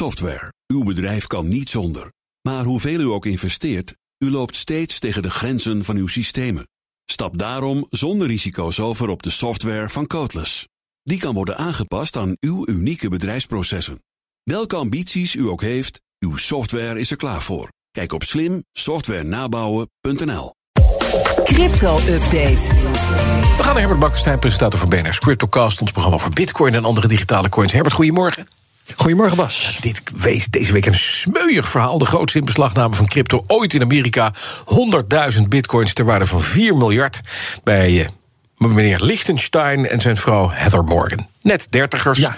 Software. Uw bedrijf kan niet zonder. Maar hoeveel u ook investeert, u loopt steeds tegen de grenzen van uw systemen. Stap daarom zonder risico's over op de software van Codeless. Die kan worden aangepast aan uw unieke bedrijfsprocessen. Welke ambities u ook heeft, uw software is er klaar voor. Kijk op slimsoftwarenabouwen.nl. Crypto-update. We gaan naar Herbert Bakkenstein, presentator van BNR's Cryptocast... ons programma voor bitcoin en andere digitale coins. Herbert, goedemorgen. Goedemorgen Bas. Dit wees deze week een smeuig verhaal. De grootste inbeslagname van crypto ooit in Amerika. 100.000 bitcoins ter waarde van 4 miljard bij eh, meneer Liechtenstein en zijn vrouw Heather Morgan. Net dertigers. Ja.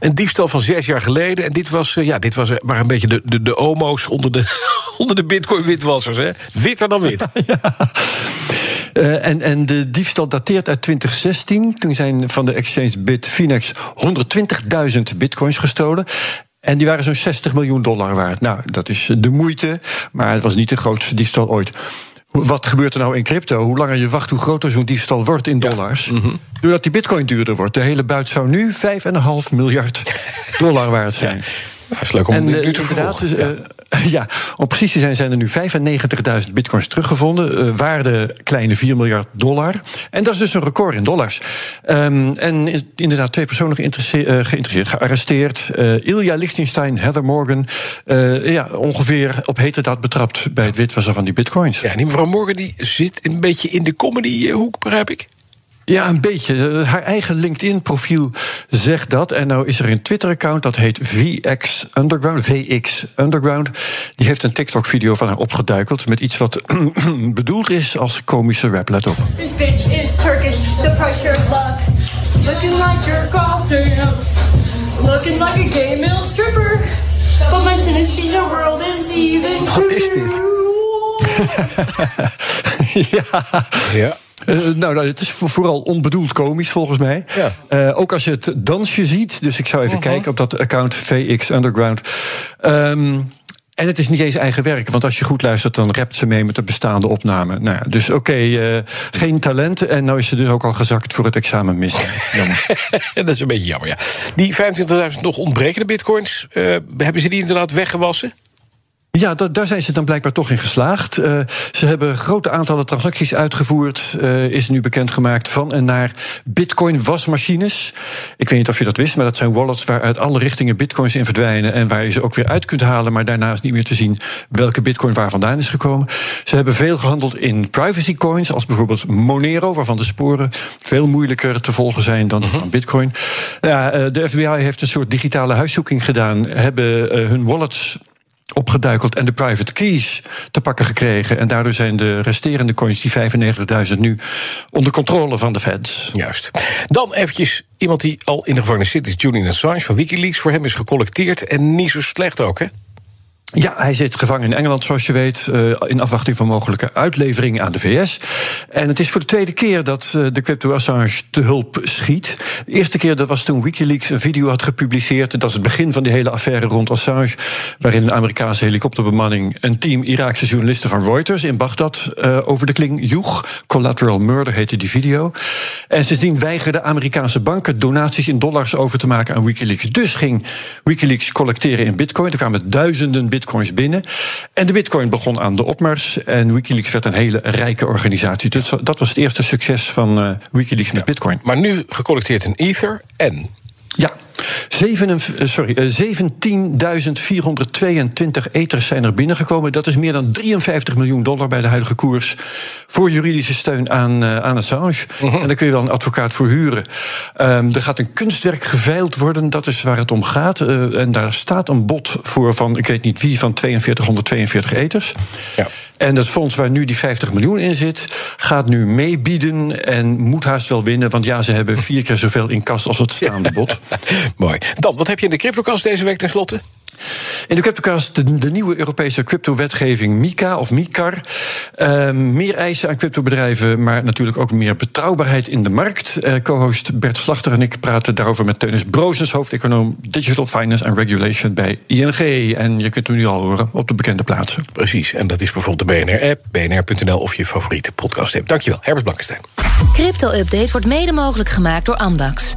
Een diefstal van zes jaar geleden. En dit was, eh, ja, dit was, eh, waren een beetje de, de, de omo's onder de, onder de bitcoin-witwassers. Hè? Witter dan wit. Eh, en, en de diefstal dateert uit 2016. Toen zijn van de exchange Bitfinex 120.000 bitcoins gestolen. En die waren zo'n 60 miljoen dollar waard. Nou, dat is de moeite, maar het was niet de grootste diefstal ooit. Wat gebeurt er nou in crypto? Hoe langer je wacht, hoe groter zo'n diefstal wordt in dollars. Doordat die bitcoin duurder wordt. De hele buit zou nu 5,5 miljard dollar waard zijn. Dat is leuk om En nu eh, te inderdaad, vervolgen. dus, eh, ja, om precies te zijn zijn er nu 95.000 bitcoins teruggevonden. eh, waarde kleine 4 miljard dollar. En dat is dus een record in dollars. Ehm, en is inderdaad twee personen geïnteresse- geïnteresseerd, gearresteerd. Eh, Ilja Lichtenstein, Heather Morgan. ja, ongeveer op heterdaad betrapt bij het witwassen van die bitcoins. Ja, die mevrouw Morgan die zit een beetje in de comedy-hoek, begrijp ik. Ja, een beetje. Eh, Haar eigen LinkedIn-profiel zegt dat. En nou is er een Twitter-account dat heet VX Underground. VX Underground. Die heeft een TikTok-video van haar opgeduikeld. met iets wat bedoeld is als komische rap. Let op. This bitch is Turkish, the pressure luck. Looking like jerk off dance. Looking like a gay male stripper. But my synesthesia world is even Wat is dit? ja. Ja. Eh, nou, nou, het is voor- vooral onbedoeld komisch volgens mij. Ja. Eh, ook als je het dansje ziet. Dus ik zou even kijken op dat account VX Underground. Ehm, en het is niet eens eigen werk, want als je goed luistert, dan rapt ze mee met de bestaande opname. Nou, ja, dus oké, eh, geen talent. En nou is ze dus ook al gezakt voor het examen mis. Jammer. dat is een beetje jammer, ja. Die 25.000 nog ontbrekende bitcoins, eh, hebben ze die inderdaad weggewassen? Ja, da- daar zijn ze dan blijkbaar toch in geslaagd. Eh, ze hebben grote aantallen transacties uitgevoerd, eh, is nu bekendgemaakt, van en naar bitcoin-wasmachines. Ik weet niet of je dat wist, maar dat zijn wallets waaruit alle richtingen bitcoins in verdwijnen en waar je ze ook weer uit kunt halen, maar daarna is niet meer te zien welke bitcoin waar vandaan is gekomen. Ze hebben veel gehandeld in privacy coins, als bijvoorbeeld Monero, waarvan de sporen veel moeilijker te volgen zijn dan die van bitcoin. Ja, eh, de FBI heeft een soort digitale huiszoeking gedaan, hebben hun wallets opgeduikeld en de private keys te pakken gekregen. En daardoor zijn de resterende coins, die 95.000, nu onder controle van de feds. Juist. Dan eventjes iemand die al in de gevangenis zit, is Julian Assange van Wikileaks. Voor hem is gecollecteerd en niet zo slecht ook, hè? Ja, hij zit gevangen in Engeland, zoals je weet, eh, in afwachting van mogelijke uitlevering aan de VS. En het is voor de tweede keer dat eh, de crypto Assange te hulp schiet. De eerste keer dat was toen Wikileaks een video had gepubliceerd. Dat is het begin van die hele affaire rond Assange, waarin de Amerikaanse helikopterbemanning een team Iraakse journalisten van Reuters in Bagdad eh, over de kling joeg. Collateral Murder heette die video. En sindsdien weigerden Amerikaanse banken donaties in dollars over te maken aan Wikileaks. Dus ging Wikileaks collecteren in bitcoin. Er kwamen duizenden bitcoins binnen. En de bitcoin begon aan de opmars. En Wikileaks werd een hele rijke organisatie. Dus dat was het eerste succes van eh, Wikileaks met bitcoin. Maar nu gecollecteerd in Ether en... Ja, sorry, eh, 17.422 eters zijn er binnengekomen. Dat is meer dan 53 miljoen dollar bij de huidige koers. Voor juridische steun aan, eh, aan Assange. En daar kun je wel een advocaat voor huren. Ehm, er gaat een kunstwerk geveild worden, dat is waar het om gaat. Eh, en daar staat een bod voor van, ik weet niet wie, van 4242 eters. Ja. En dat fonds waar nu die 50 miljoen in zit, gaat nu meebieden en moet haast wel winnen. Want ja, ze hebben vier keer zoveel in kas als het staande bod. Mooi. Dan, wat heb je in de CryptoCast deze week tenslotte? In de CryptoCast de, de nieuwe Europese cryptowetgeving MiCA of MiCAR. Ehm, meer eisen aan cryptobedrijven, maar natuurlijk ook meer betrouwbaarheid in de markt. Eh, Co-host Bert Slachter en ik praten daarover met Teunis Brozens, hoofdeconoom Digital Finance and Regulation bij ING. En je kunt hem nu al horen op de bekende plaatsen. Precies, en dat is bijvoorbeeld de BNR-app, bnr.nl of je favoriete podcast-app. Dankjewel, Herbert Blankenstein. Crypto-update wordt mede mogelijk gemaakt door Amdax.